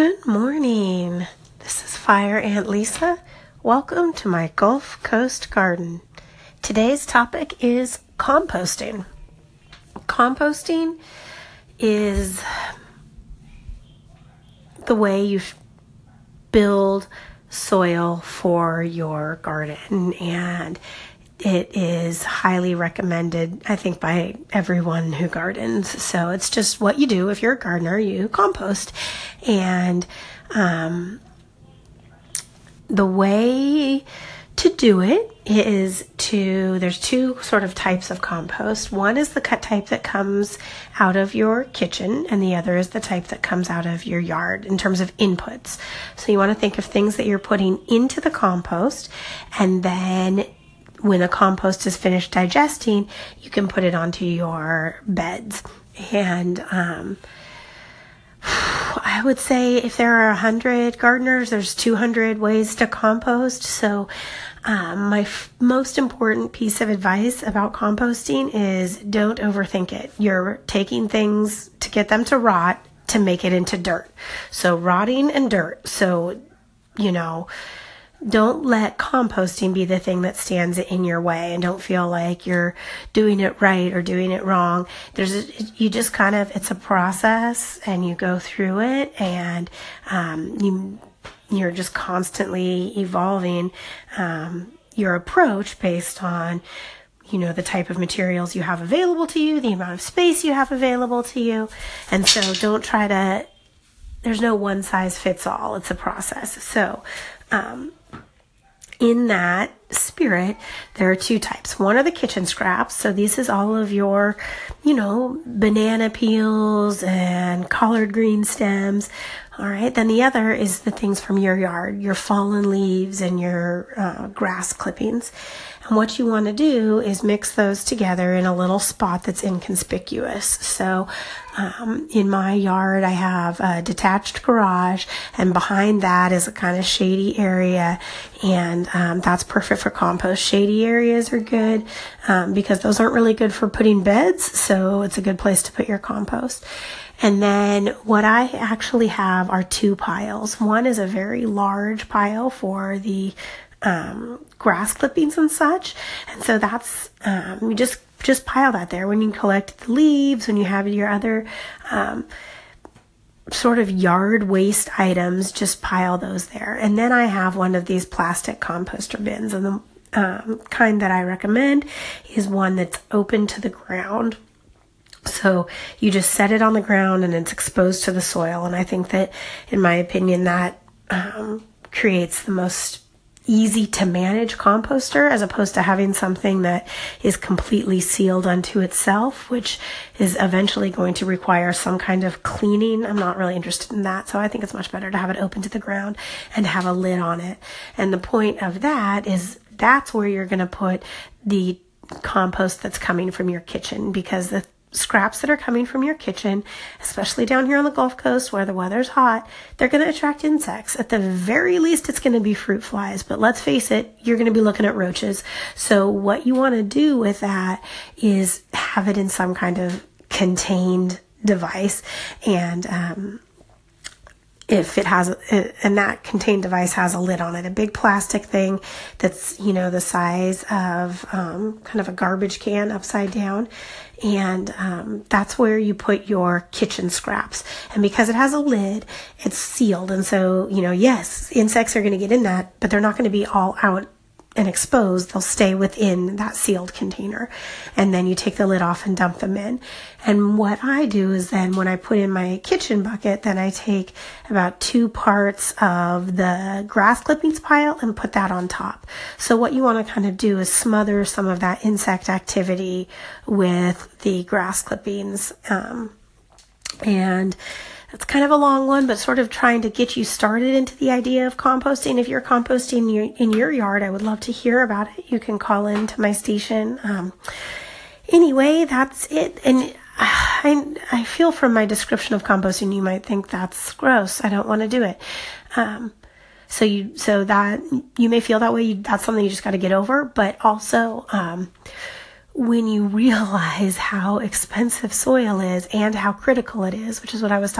Good morning. This is Fire Aunt Lisa. Welcome to my Gulf Coast garden. Today's topic is composting. Composting is the way you build soil for your garden and it is highly recommended, I think, by everyone who gardens. So it's just what you do if you're a gardener, you compost. And um, the way to do it is to there's two sort of types of compost one is the cut type that comes out of your kitchen and the other is the type that comes out of your yard in terms of inputs so you want to think of things that you're putting into the compost and then when the compost is finished digesting, you can put it onto your beds. And um, I would say if there are 100 gardeners, there's 200 ways to compost. So, um, my f- most important piece of advice about composting is don't overthink it. You're taking things to get them to rot to make it into dirt. So, rotting and dirt. So, you know, don't let composting be the thing that stands in your way and don't feel like you're doing it right or doing it wrong. There's, a, you just kind of, it's a process and you go through it and, um, you, you're just constantly evolving, um, your approach based on, you know, the type of materials you have available to you, the amount of space you have available to you. And so don't try to, there's no one size fits all. It's a process. So, um, in that spirit, there are two types. One are the kitchen scraps. So this is all of your, you know, banana peels and collard green stems. All right. Then the other is the things from your yard, your fallen leaves and your uh, grass clippings. And what you want to do is mix those together in a little spot that's inconspicuous. So, um, in my yard, I have a detached garage, and behind that is a kind of shady area, and um, that's perfect for compost. Shady areas are good um, because those aren't really good for putting beds, so it's a good place to put your compost. And then what I actually have are two piles. One is a very large pile for the um, grass clippings and such. And so that's, um, you just, just pile that there when you collect the leaves, when you have your other, um, sort of yard waste items, just pile those there. And then I have one of these plastic composter bins and the um, kind that I recommend is one that's open to the ground. So you just set it on the ground and it's exposed to the soil. And I think that, in my opinion, that um, creates the most easy to manage composter as opposed to having something that is completely sealed unto itself, which is eventually going to require some kind of cleaning. I'm not really interested in that. So I think it's much better to have it open to the ground and have a lid on it. And the point of that is that's where you're going to put the compost that's coming from your kitchen because the scraps that are coming from your kitchen, especially down here on the Gulf Coast where the weather's hot, they're going to attract insects. At the very least, it's going to be fruit flies, but let's face it, you're going to be looking at roaches. So what you want to do with that is have it in some kind of contained device and, um, if it has and that contained device has a lid on it a big plastic thing that's you know the size of um, kind of a garbage can upside down. And um, that's where you put your kitchen scraps. And because it has a lid it's sealed. And so you know yes insects are going to get in that but they're not going to be all out and exposed, they'll stay within that sealed container. And then you take the lid off and dump them in. And what I do is then when I put in my kitchen bucket, then I take about two parts of the grass clippings pile and put that on top. So what you want to kind of do is smother some of that insect activity with the grass clippings. Um, and that's kind of a long one, but sort of trying to get you started into the idea of composting. If you're composting in your, in yard, I would love to hear about it. You can call into my station. Um, anyway, that's it. And I, I feel from my description of composting, you might think that's gross. I don't want to do it. Um, so you, so that you may feel that way. That's something you just got to get over. But also, um, when you realize how expensive soil is and how critical it is, which is what I was talking